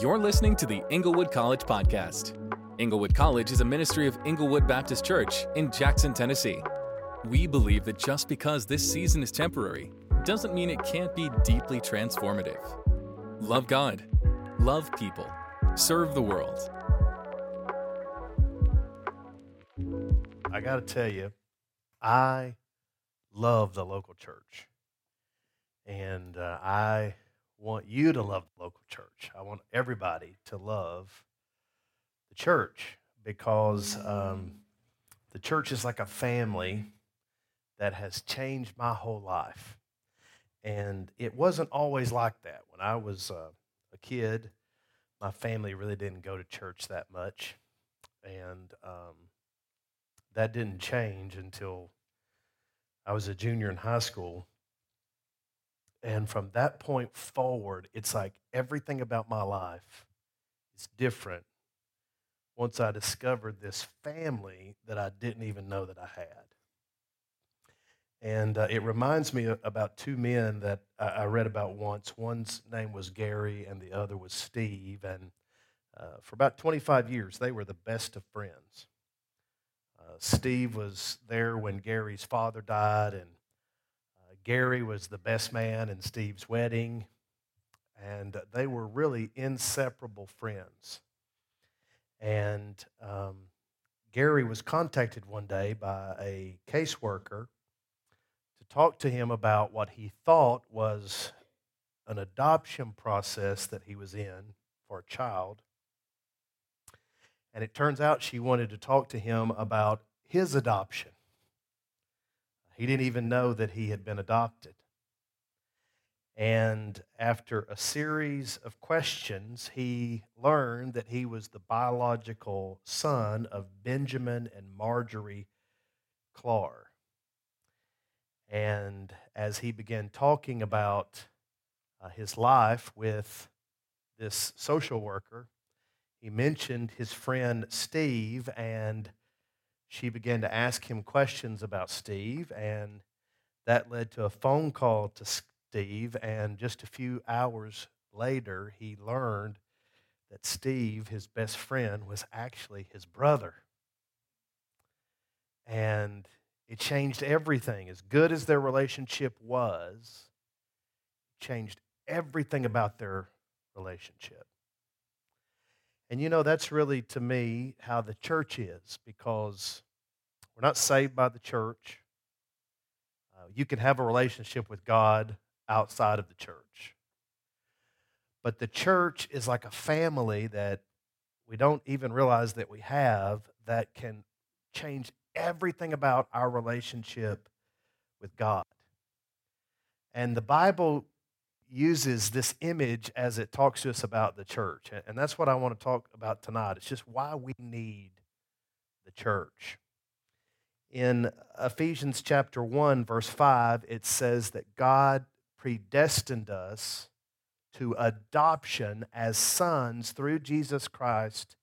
You're listening to the Englewood College Podcast. Englewood College is a ministry of Englewood Baptist Church in Jackson, Tennessee. We believe that just because this season is temporary doesn't mean it can't be deeply transformative. Love God, love people, serve the world. I got to tell you, I love the local church. And uh, I want you to love the local church. I want everybody to love the church because um, the church is like a family that has changed my whole life. And it wasn't always like that. When I was uh, a kid, my family really didn't go to church that much. And um, that didn't change until I was a junior in high school. And from that point forward, it's like everything about my life is different once I discovered this family that I didn't even know that I had. And uh, it reminds me about two men that I read about once. One's name was Gary, and the other was Steve. And uh, for about 25 years, they were the best of friends. Uh, Steve was there when Gary's father died, and Gary was the best man in Steve's wedding. And they were really inseparable friends. And um, Gary was contacted one day by a caseworker to talk to him about what he thought was an adoption process that he was in for a child. And it turns out she wanted to talk to him about his adoption. He didn't even know that he had been adopted. And after a series of questions, he learned that he was the biological son of Benjamin and Marjorie Clark. And as he began talking about uh, his life with this social worker, he mentioned his friend Steve, and she began to ask him questions about Steve, and that led to a phone call to Steve. And just a few hours later, he learned that Steve, his best friend, was actually his brother. And it changed everything. As good as their relationship was, changed everything about their relationship. And you know, that's really to me how the church is because we're not saved by the church. Uh, you can have a relationship with God outside of the church. But the church is like a family that we don't even realize that we have that can change everything about our relationship with God. And the Bible uses this image as it talks to us about the church. And that's what I want to talk about tonight. It's just why we need the church. In Ephesians chapter 1, verse 5, it says that God predestined us to adoption as sons through Jesus Christ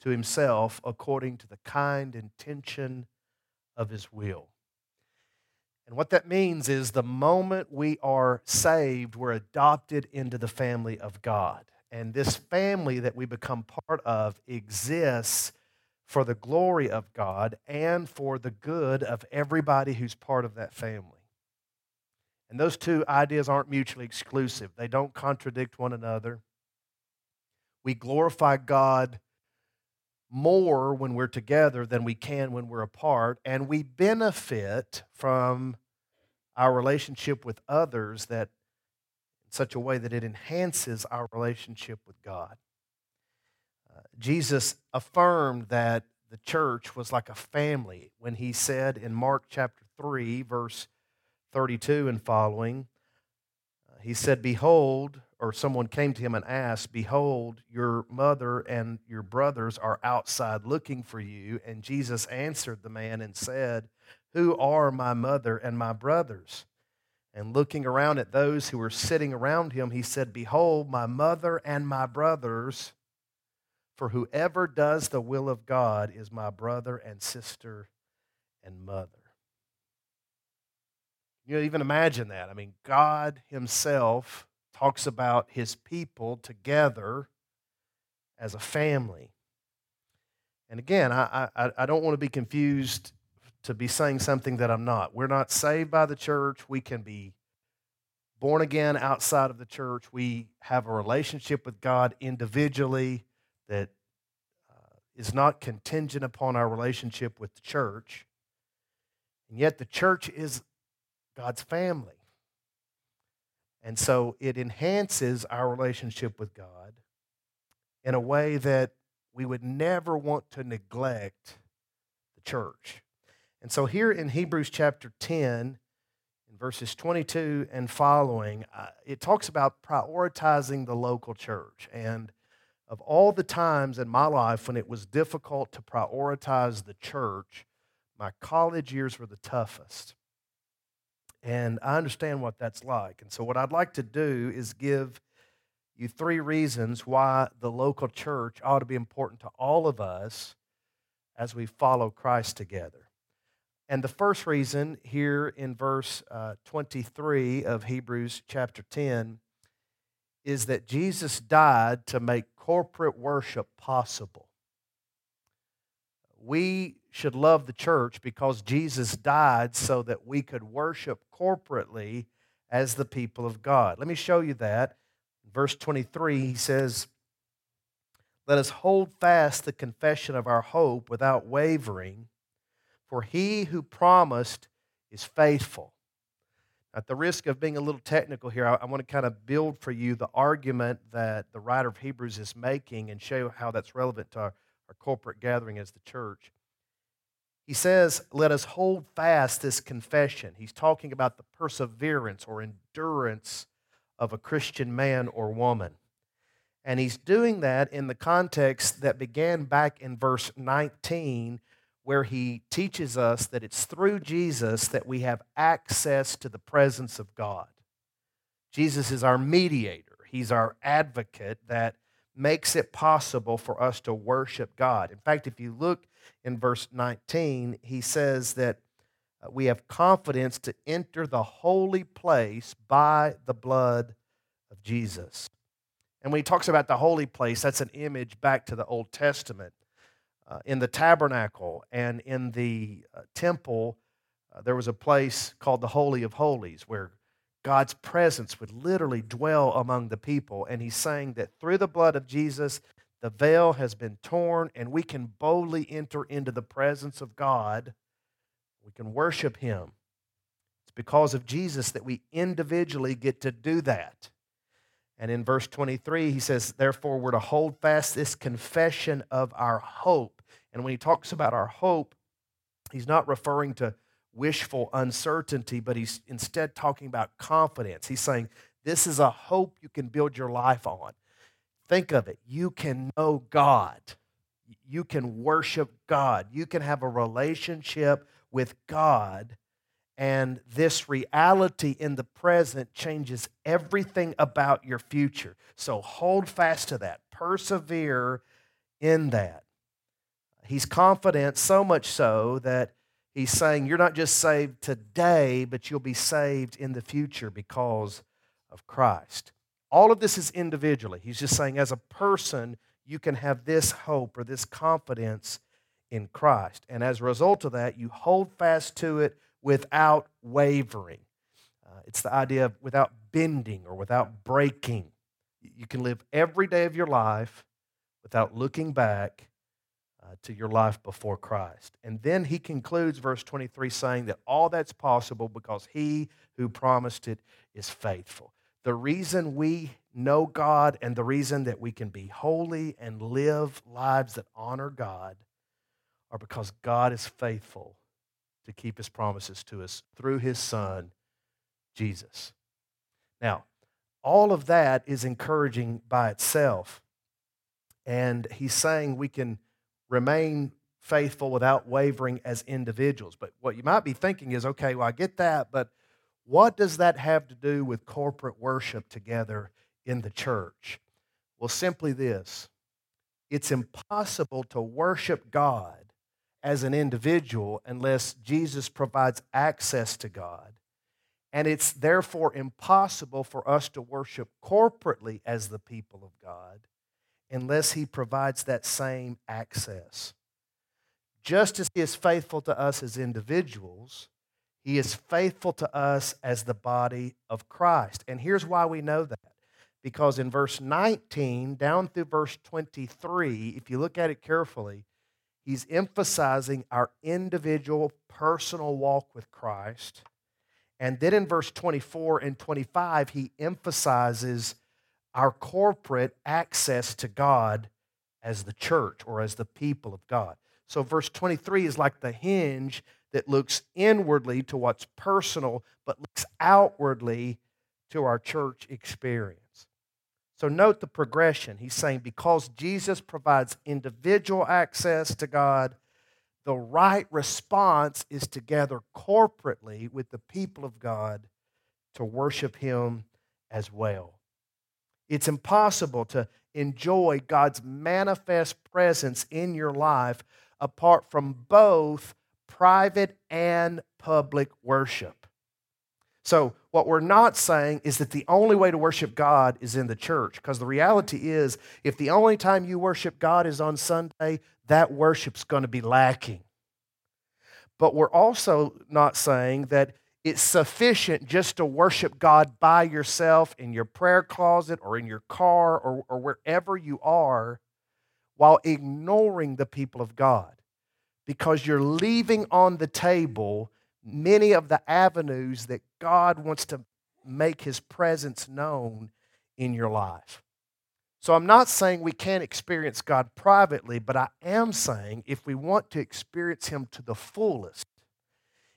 to himself according to the kind intention of his will. And what that means is the moment we are saved, we're adopted into the family of God. And this family that we become part of exists for the glory of God and for the good of everybody who's part of that family. And those two ideas aren't mutually exclusive, they don't contradict one another. We glorify God more when we're together than we can when we're apart, and we benefit from our relationship with others that in such a way that it enhances our relationship with God. Jesus affirmed that the church was like a family when he said in Mark chapter 3, verse 32 and following, uh, he said, Behold, or someone came to him and asked, Behold, your mother and your brothers are outside looking for you. And Jesus answered the man and said, Who are my mother and my brothers? And looking around at those who were sitting around him, he said, Behold, my mother and my brothers. For whoever does the will of God is my brother and sister and mother. You know, even imagine that. I mean, God Himself talks about His people together as a family. And again, I, I, I don't want to be confused to be saying something that I'm not. We're not saved by the church. We can be born again outside of the church. We have a relationship with God individually that uh, is not contingent upon our relationship with the church. And yet, the church is God's family. And so it enhances our relationship with God in a way that we would never want to neglect the church. And so here in Hebrews chapter 10, in verses 22 and following, uh, it talks about prioritizing the local church. And of all the times in my life when it was difficult to prioritize the church, my college years were the toughest. And I understand what that's like. And so, what I'd like to do is give you three reasons why the local church ought to be important to all of us as we follow Christ together. And the first reason here in verse uh, 23 of Hebrews chapter 10 is that Jesus died to make corporate worship possible. We should love the church because Jesus died so that we could worship corporately as the people of God. Let me show you that. Verse 23, he says, Let us hold fast the confession of our hope without wavering, for he who promised is faithful. At the risk of being a little technical here, I, I want to kind of build for you the argument that the writer of Hebrews is making and show how that's relevant to our, our corporate gathering as the church. He says, Let us hold fast this confession. He's talking about the perseverance or endurance of a Christian man or woman. And he's doing that in the context that began back in verse 19, where he teaches us that it's through Jesus that we have access to the presence of God. Jesus is our mediator, he's our advocate that makes it possible for us to worship God. In fact, if you look in verse 19, he says that uh, we have confidence to enter the holy place by the blood of Jesus. And when he talks about the holy place, that's an image back to the Old Testament. Uh, in the tabernacle and in the uh, temple, uh, there was a place called the Holy of Holies where God's presence would literally dwell among the people. And he's saying that through the blood of Jesus, the veil has been torn, and we can boldly enter into the presence of God. We can worship Him. It's because of Jesus that we individually get to do that. And in verse 23, he says, Therefore, we're to hold fast this confession of our hope. And when he talks about our hope, he's not referring to wishful uncertainty, but he's instead talking about confidence. He's saying, This is a hope you can build your life on. Think of it. You can know God. You can worship God. You can have a relationship with God. And this reality in the present changes everything about your future. So hold fast to that. Persevere in that. He's confident, so much so that he's saying you're not just saved today, but you'll be saved in the future because of Christ. All of this is individually. He's just saying, as a person, you can have this hope or this confidence in Christ. And as a result of that, you hold fast to it without wavering. Uh, it's the idea of without bending or without breaking. You can live every day of your life without looking back uh, to your life before Christ. And then he concludes verse 23 saying that all that's possible because he who promised it is faithful. The reason we know God and the reason that we can be holy and live lives that honor God are because God is faithful to keep his promises to us through his son, Jesus. Now, all of that is encouraging by itself. And he's saying we can remain faithful without wavering as individuals. But what you might be thinking is okay, well, I get that, but what does that have to do with corporate worship together in the church? Well, simply this it's impossible to worship God as an individual unless Jesus provides access to God. And it's therefore impossible for us to worship corporately as the people of God unless He provides that same access. Just as He is faithful to us as individuals, He is faithful to us as the body of Christ. And here's why we know that. Because in verse 19 down through verse 23, if you look at it carefully, he's emphasizing our individual personal walk with Christ. And then in verse 24 and 25, he emphasizes our corporate access to God as the church or as the people of God. So, verse 23 is like the hinge that looks inwardly to what's personal, but looks outwardly to our church experience. So, note the progression. He's saying because Jesus provides individual access to God, the right response is to gather corporately with the people of God to worship Him as well. It's impossible to enjoy God's manifest presence in your life apart from both private and public worship. So, what we're not saying is that the only way to worship God is in the church, because the reality is, if the only time you worship God is on Sunday, that worship's going to be lacking. But we're also not saying that it's sufficient just to worship God by yourself in your prayer closet or in your car or, or wherever you are while ignoring the people of God because you're leaving on the table many of the avenues that God wants to make his presence known in your life. So I'm not saying we can't experience God privately, but I am saying if we want to experience him to the fullest,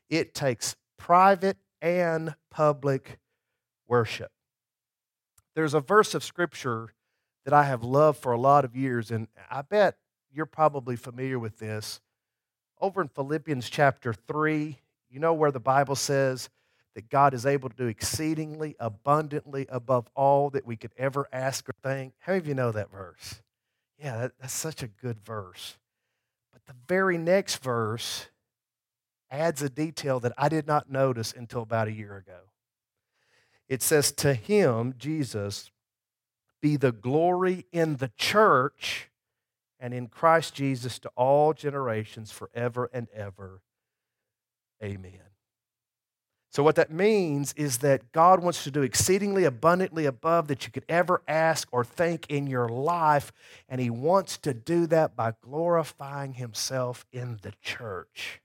it takes private and public worship. There's a verse of scripture that I have loved for a lot of years, and I bet you're probably familiar with this. Over in Philippians chapter 3, you know where the Bible says that God is able to do exceedingly abundantly above all that we could ever ask or think? How many of you know that verse? Yeah, that, that's such a good verse. But the very next verse adds a detail that I did not notice until about a year ago. It says, To him, Jesus, be the glory in the church and in Christ Jesus to all generations forever and ever. Amen. So, what that means is that God wants to do exceedingly abundantly above that you could ever ask or think in your life, and He wants to do that by glorifying Himself in the church.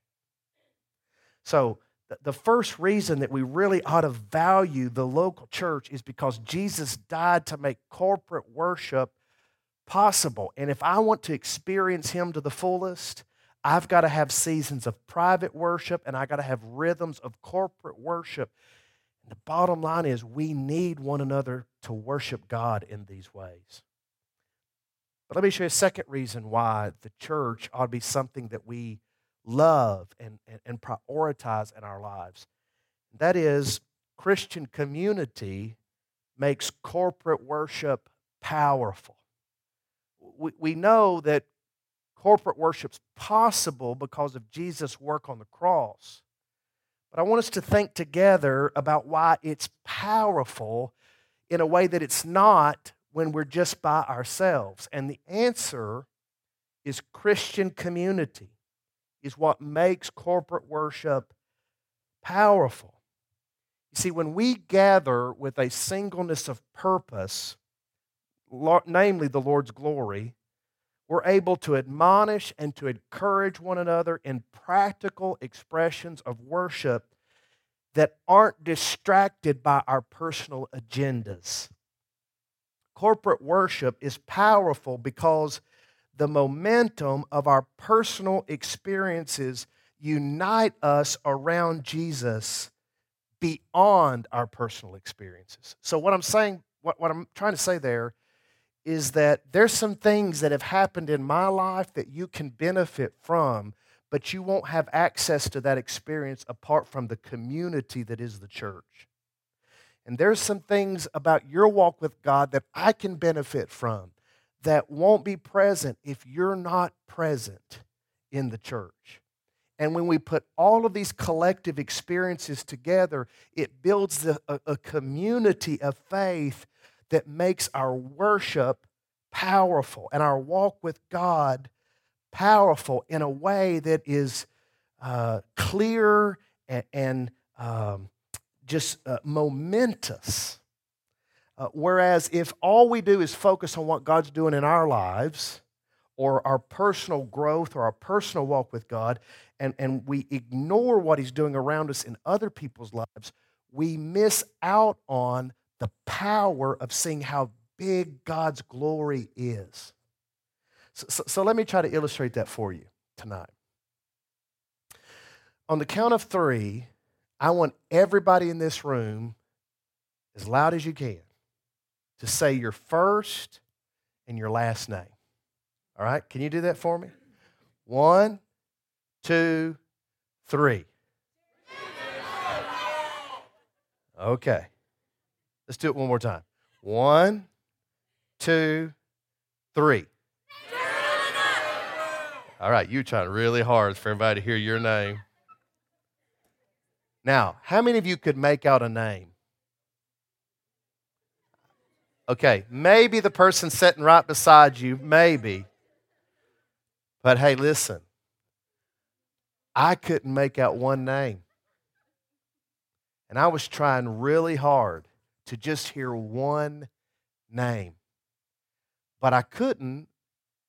So, the first reason that we really ought to value the local church is because Jesus died to make corporate worship possible. And if I want to experience Him to the fullest, I've got to have seasons of private worship and I've got to have rhythms of corporate worship. And the bottom line is we need one another to worship God in these ways. But let me show you a second reason why the church ought to be something that we love and, and, and prioritize in our lives. That is, Christian community makes corporate worship powerful. We, we know that corporate worship's possible because of Jesus' work on the cross. But I want us to think together about why it's powerful in a way that it's not when we're just by ourselves. And the answer is Christian community is what makes corporate worship powerful. You see, when we gather with a singleness of purpose, namely the Lord's glory, we're able to admonish and to encourage one another in practical expressions of worship that aren't distracted by our personal agendas. Corporate worship is powerful because the momentum of our personal experiences unite us around Jesus beyond our personal experiences. So, what I'm saying, what, what I'm trying to say there is that there's some things that have happened in my life that you can benefit from, but you won't have access to that experience apart from the community that is the church. And there's some things about your walk with God that I can benefit from that won't be present if you're not present in the church. And when we put all of these collective experiences together, it builds a, a, community of faith that makes our worship powerful and our walk with God powerful in a way that is uh, clear and, and um, just uh, momentous. Uh, whereas if all we do is focus on what God's doing in our lives, or our personal growth or our personal walk with God, and, and we ignore what He's doing around us in other people's lives, we miss out on the power of seeing how big God's glory is. So, so, so, let me try to illustrate that for you tonight. On the count of three, I want everybody in this room, as loud as you can, to say your first and your last name. All right? Can you do that for me? One, two, three. Okay. Let's do it one more time. One, two, three. All right, you trying really hard for everybody to hear your name. Now, how many of you could make out a name? Okay, maybe the person sitting right beside you, maybe. But hey, listen, I couldn't make out one name. And I was trying really hard to just hear one name. But I couldn't,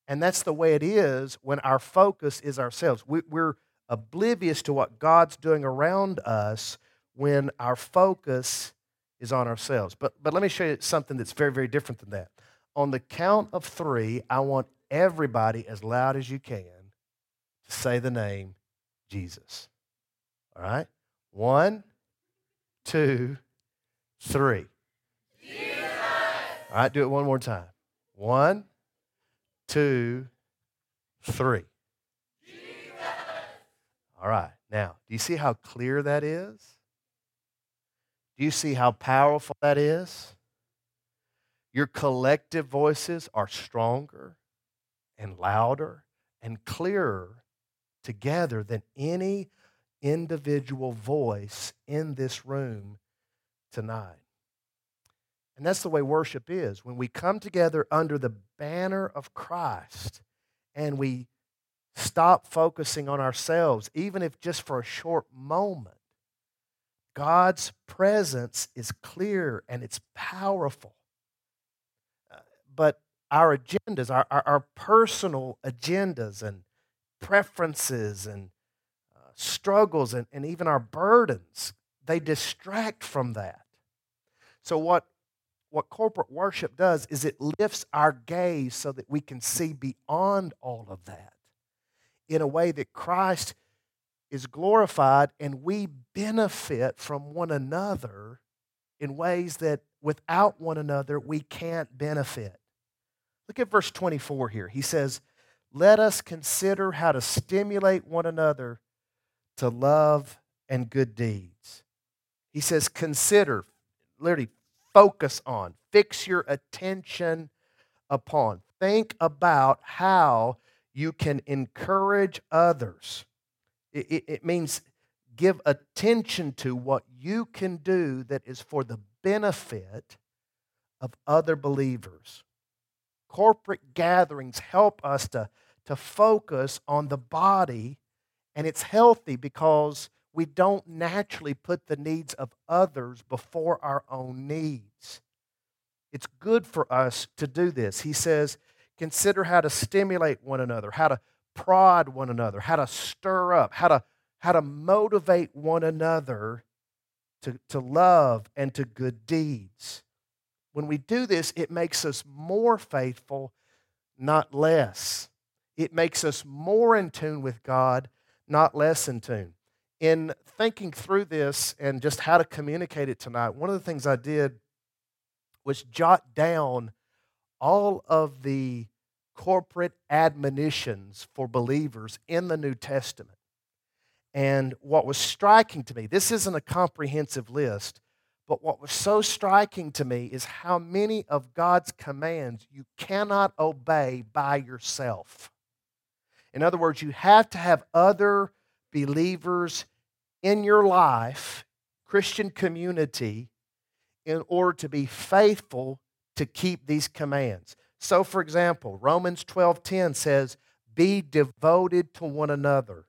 and that's the way it is when our focus is ourselves. We, are oblivious to what God's doing around us when our focus is on ourselves. But, but let me show you something that's very, very different than that. On the count of three, I want everybody, as loud as you can, to say the name Jesus. All right? One, two, three. Jesus. All right, do it one more time. One, two, three. Jesus. All right. Now, do you see how clear that is? Do you see how powerful that is? Your collective voices are stronger and louder and clearer together than any individual voice in this room tonight. And that's the way worship is. When we come together under the banner of Christ and we stop focusing on ourselves, even if just for a short moment, God's presence is clear and it's powerful. Uh, but our agendas, our, our, our personal agendas and preferences and uh, struggles and, and even our burdens, they distract from that. So, what, what corporate worship does is it lifts our gaze so that we can see beyond all of that in a way that Christ is glorified and we benefit from one another in ways that without one another we can't benefit. Look at verse 24 here. He says, Let us consider how to stimulate one another to love and good deeds. He says, Consider, literally, focus on, fix your attention upon. Think about how you can encourage others. It, it, means give attention to what you can do that is for the benefit of other believers corporate gatherings help us to, to focus on the body, and it's healthy because we don't naturally put the needs of others before our own needs. It's good for us to do this. He says, consider how to stimulate one another, how to prod one another, how to stir up, how to, how to motivate one another to, to love and to good deeds. When we do this, it makes us more faithful, not less. It makes us more in tune with God, not less in tune. In thinking through this and just how to communicate it tonight, one of the things I did was jot down all of the corporate admonitions for believers in the New Testament. And what was striking to me, this isn't a comprehensive list, but what was so striking to me is how many of God's commands you cannot obey by yourself. In other words, you have to have other believers in your life, Christian community, in order to be faithful to keep these commands. So, for example, Romans 12:10 says, "Be devoted to one another."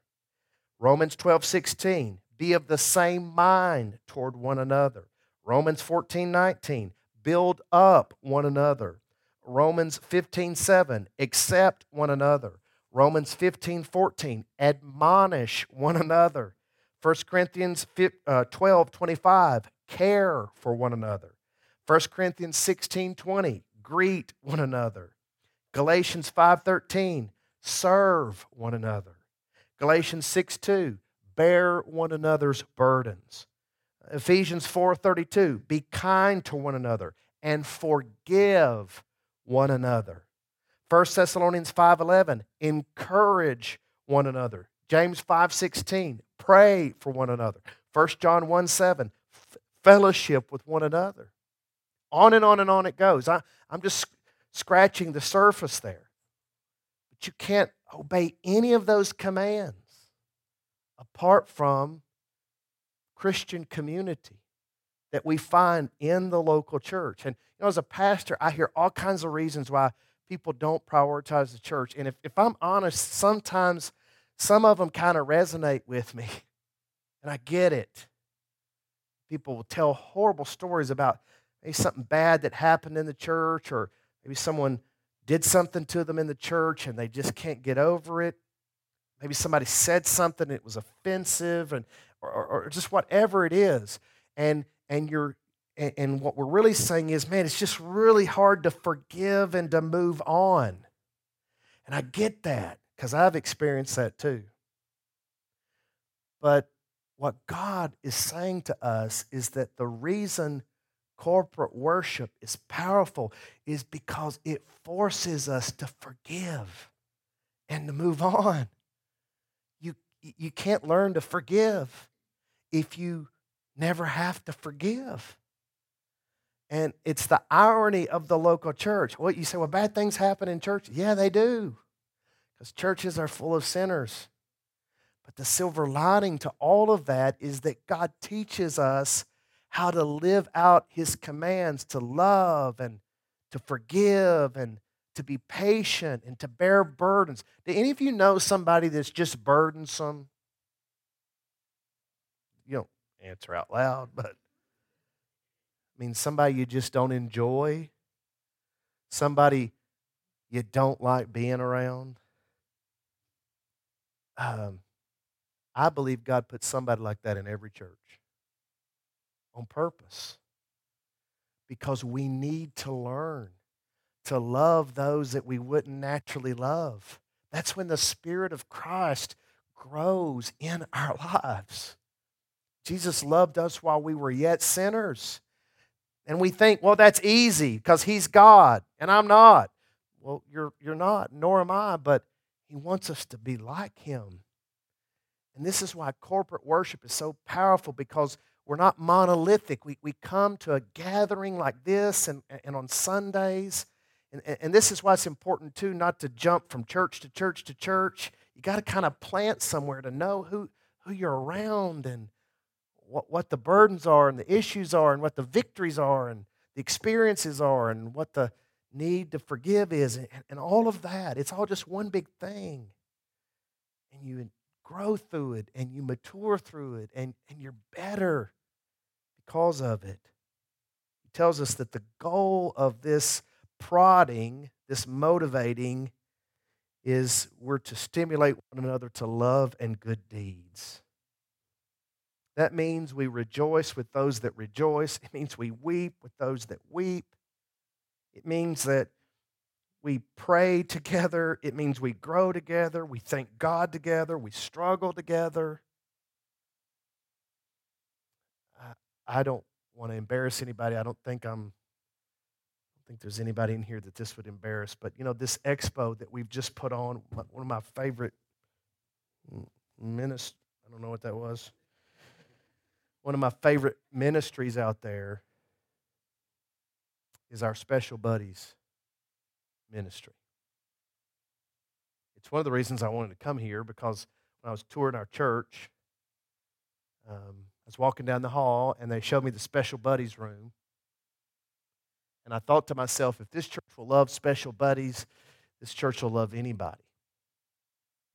Romans 12:16, "Be of the same mind toward one another." Romans 14:19, "Build up one another." Romans 15:7, "Accept one another." Romans 15:14, "Admonish one another." 1 Corinthians uh, 12, 25, care for one another. 1 Corinthians 16, 20, greet one another. Galatians 5:13, serve one another. Galatians 6:2, bear one another's burdens. Ephesians 4:32, be kind to one another and forgive one another. 1 Thessalonians 5:11, encourage one another. James 5:16, pray for one another. 1 John 1 7, fellowship with one another. On and on and on it goes. I, I'm just scratching the surface there. But you can't obey any of those commands apart from Christian community that we find in the local church. And you know, as a pastor, I hear all kinds of reasons why people don't prioritize the church. And if, if I'm honest, sometimes some of them kind of resonate with me. And I get it. People will tell horrible stories about maybe something bad that happened in the church, or maybe someone did something to them in the church and they just can't get over it. Maybe somebody said something that was offensive, and or, or just whatever it is. And and you're and, and what we're really saying is, man, it's just really hard to forgive and to move on. And I get that because I've experienced that too. But what God is saying to us is that the reason corporate worship is powerful is because it forces us to forgive and to move on. You, you can't learn to forgive if you never have to forgive. And it's the irony of the local church. What you say, well, bad things happen in church. Yeah, they do. Because churches are full of sinners. But the silver lining to all of that is that God teaches us how to live out his commands to love and to forgive and to be patient and to bear burdens. Do any of you know somebody that's just burdensome? You don't answer out loud, but I mean, somebody you just don't enjoy, somebody you don't like being around. Um, I believe God put somebody like that in every church on purpose because we need to learn to love those that we wouldn't naturally love. That's when the Spirit of Christ grows in our lives. Jesus loved us while we were yet sinners. And we think, well, that's easy because He's God and I'm not. Well, you're, you're not, nor am I, but He wants us to be like Him. And this is why corporate worship is so powerful because we're not monolithic. We, we come to a gathering like this and, and on Sundays. And, and this is why it's important, too, not to jump from church to church to church. You got to kind of plant somewhere to know who, who you're around and what, what the burdens are and the issues are and what the victories are and the experiences are and what the need to forgive is and, and all of that. It's all just one big thing. And you grow through it and you mature through it and, and you're better because of it. He tells us that the goal of this prodding, this motivating, is we're to stimulate one another to love and good deeds. That means we rejoice with those that rejoice. It means we weep with those that weep. It means that we pray together. It means we grow together. We thank God together. We struggle together. I don't want to embarrass anybody. I don't think I'm. I don't think there's anybody in here that this would embarrass. But you know, this expo that we've just put on, one of my favorite ministers. I don't know what that was. One of my favorite ministries out there is our Special Buddies ministry. It's one of the reasons I wanted to come here because when I was touring our church, um, was walking down the hall and they showed me the special buddies room. And I thought to myself, if this church will love special buddies, this church will love anybody.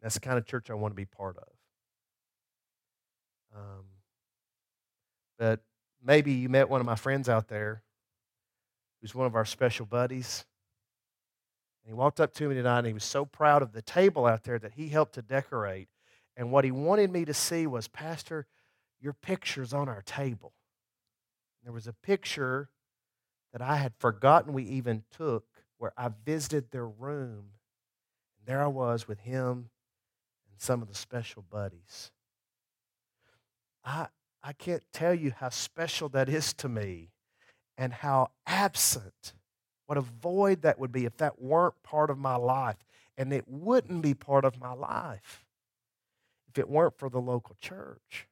That's the kind of church I want to be part of. Um, but maybe you met one of my friends out there who's one of our special buddies. And he walked up to me tonight and he was so proud of the table out there that he helped to decorate. And what he wanted me to see was, Pastor, your picture's on our table. There was a picture that I had forgotten we even took where I visited their room. And there I was with him and some of the special buddies. I, I can't tell you how special that is to me and how absent, what a void that would be if that weren't part of my life. And it wouldn't be part of my life if it weren't for the local church.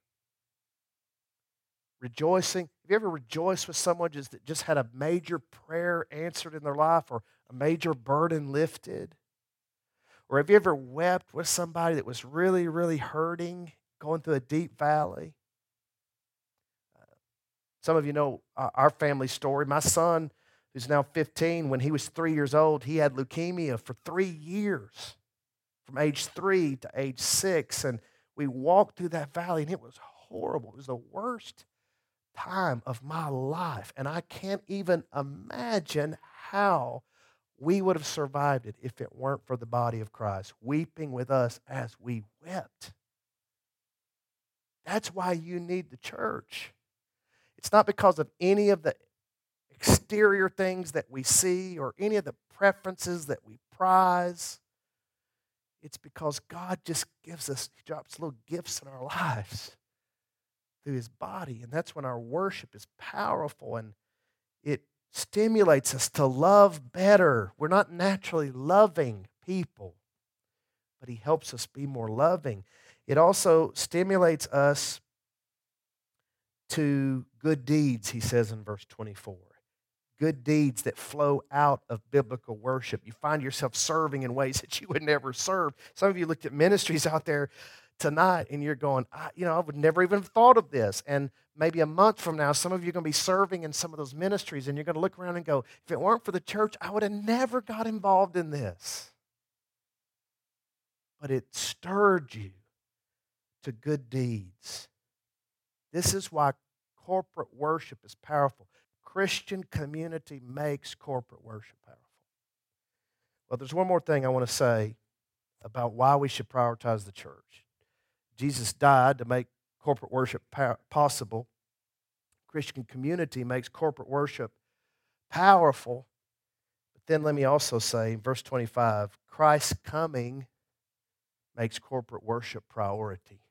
Rejoicing. Have you ever rejoiced with someone just, that just had a major prayer answered in their life or a major burden lifted? Or have you ever wept with somebody that was really, really hurting, going through a deep valley? Uh, some of you know uh, our family story. My son, who's now 15, when he was three years old, he had leukemia for three years, from age three to age six. And we walked through that valley, and it was horrible. It was the worst time of my life. And I can't even imagine how we would have survived it if it weren't for the body of Christ weeping with us as we wept. That's why you need the church. It's not because of any of the exterior things that we see or any of the preferences that we prize. It's because God just gives us, drops little gifts in our lives through His body. And that's when our worship is powerful and it stimulates us to love better. We're not naturally loving people, but He helps us be more loving. It also stimulates us to good deeds, he says in verse 24. Good deeds that flow out of biblical worship. You find yourself serving in ways that you would never serve. Some of you looked at ministries out there tonight and you're going, you know, I would never even have thought of this. And maybe a month from now, some of you are going to be serving in some of those ministries and you're going to look around and go, if it weren't for the church, I would have never got involved in this. But it stirred you to good deeds. This is why corporate worship is powerful. Christian community makes corporate worship powerful. Well, there's one more thing I want to say about why we should prioritize the church. Jesus died to make corporate worship possible. Christian community makes corporate worship powerful. But then let me also say, verse 25, Christ's coming makes corporate worship priority.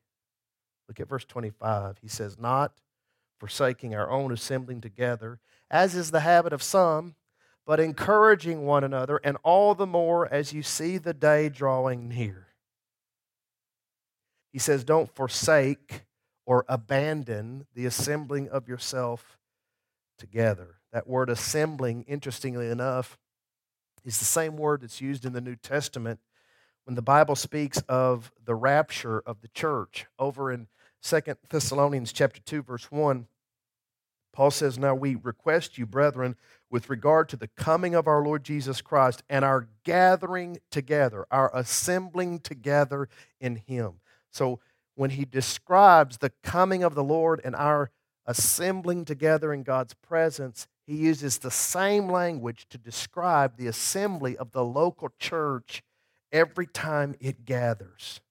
Look at verse 25. He says, Not forsaking our own assembling together, as is the habit of some, but encouraging one another, and all the more as you see the day drawing near. He says, Don't forsake or abandon the assembling of yourself together. That word assembling, interestingly enough, is the same word that's used in the New Testament when the Bible speaks of the rapture of the church over in Second Thessalonians chapter 2 verse 1 Paul says now we request you brethren with regard to the coming of our Lord Jesus Christ and our gathering together our assembling together in him so when he describes the coming of the Lord and our assembling together in God's presence he uses the same language to describe the assembly of the local church every time it gathers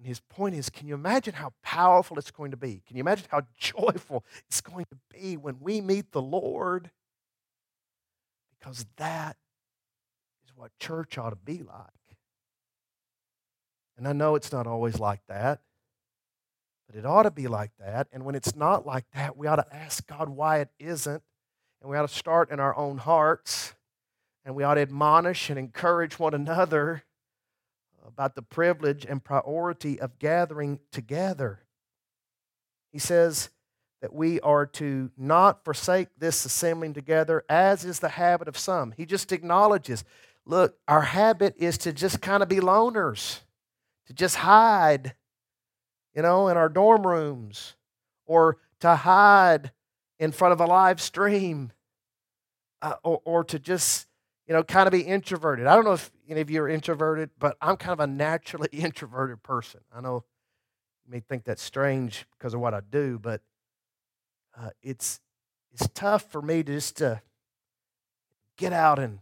and his point is can you imagine how powerful it's going to be? Can you imagine how joyful it's going to be when we meet the Lord? Because that is what church ought to be like. And I know it's not always like that, but it ought to be like that. And when it's not like that, we ought to ask God why it isn't. And we ought to start in our own hearts. And we ought to admonish and encourage one another about the privilege and priority of gathering together. He says that we are to not forsake this assembling together, as is the habit of some. He just acknowledges look, our habit is to just kind of be loners, to just hide, you know, in our dorm rooms, or to hide in front of a live stream. uh, or, or to just, you know, kind of be introverted. I don't know if any of you are introverted, but I'm kind of a naturally introverted person. I know you may think that's strange because of what I do, but uh, it's, it's tough for me to just to get out and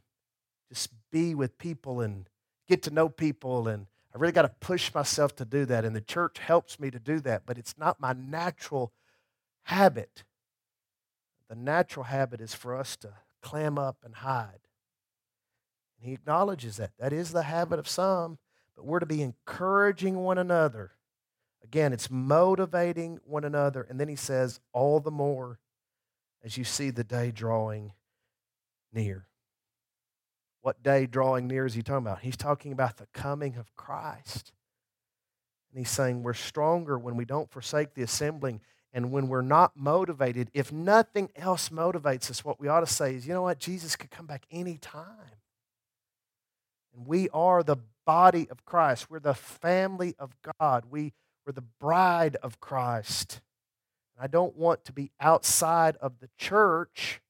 just be with people and get to know people and I really got to push myself to do that, and the church helps me to do that, but it's not my natural habit. The natural habit is for us to clam up and hide. And he acknowledges that. That is the habit of some, but we're to be encouraging one another. Again, it's motivating one another. And then he says, all the more as you see the day drawing near. What day drawing near is he talking about? He's talking about the coming of Christ. And he's saying we're stronger when we don't forsake the assembling and when we're not motivated. If nothing else motivates us, what we ought to say is, you know what? Jesus could come back anytime. And we are the body of Christ. We're the family of God. We, we're the bride of Christ. I don't want to be outside of the church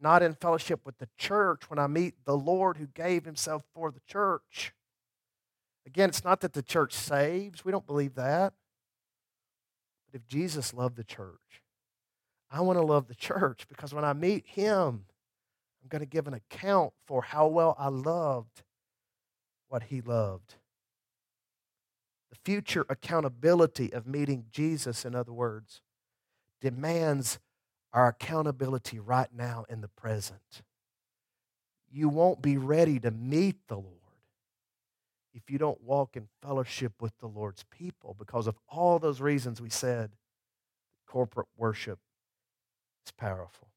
not in fellowship with the church when I meet the Lord who gave himself for the church. Again, it's not that the church saves, we don't believe that. But if Jesus loved the church, I want to love the church because when I meet him, I'm going to give an account for how well I loved what he loved. The future accountability of meeting Jesus, in other words, demands our accountability right now in the present. You won't be ready to meet the Lord if you don't walk in fellowship with the Lord's people because of all those reasons we said corporate worship is powerful.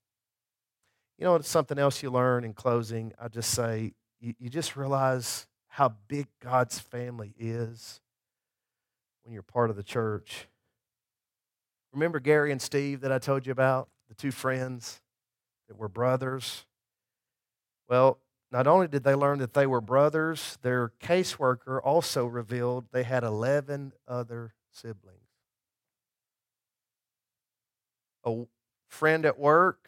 You know, it's something else you learn in closing. I just say, you, you just realize how big God's family is when you're part of the church. Remember Gary and Steve that I told you about? The two friends that were brothers. Well, not only did they learn that they were brothers, their caseworker also revealed they had 11 other siblings. A friend at work,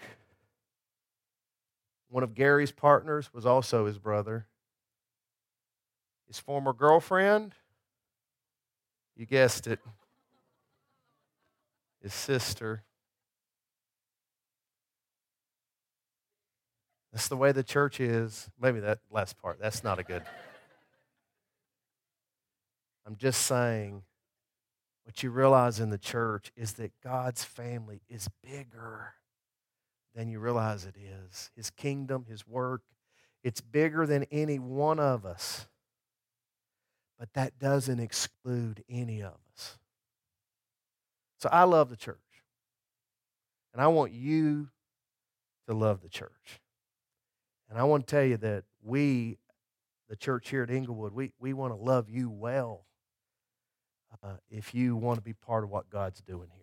one of Gary's partners, was also his brother. His former girlfriend, you guessed it, his sister. That's the way the church is. Maybe that last part, that's not a good. I'm just saying, what you realize in the church is that God's family is bigger than you realize it is. His kingdom, His work, it's bigger than any one of us. But that doesn't exclude any of us. So I love the church. And I want you to love the church. And I want to tell you that we, the church here at Englewood, we, we want to love you well uh, if you want to be part of what God's doing here.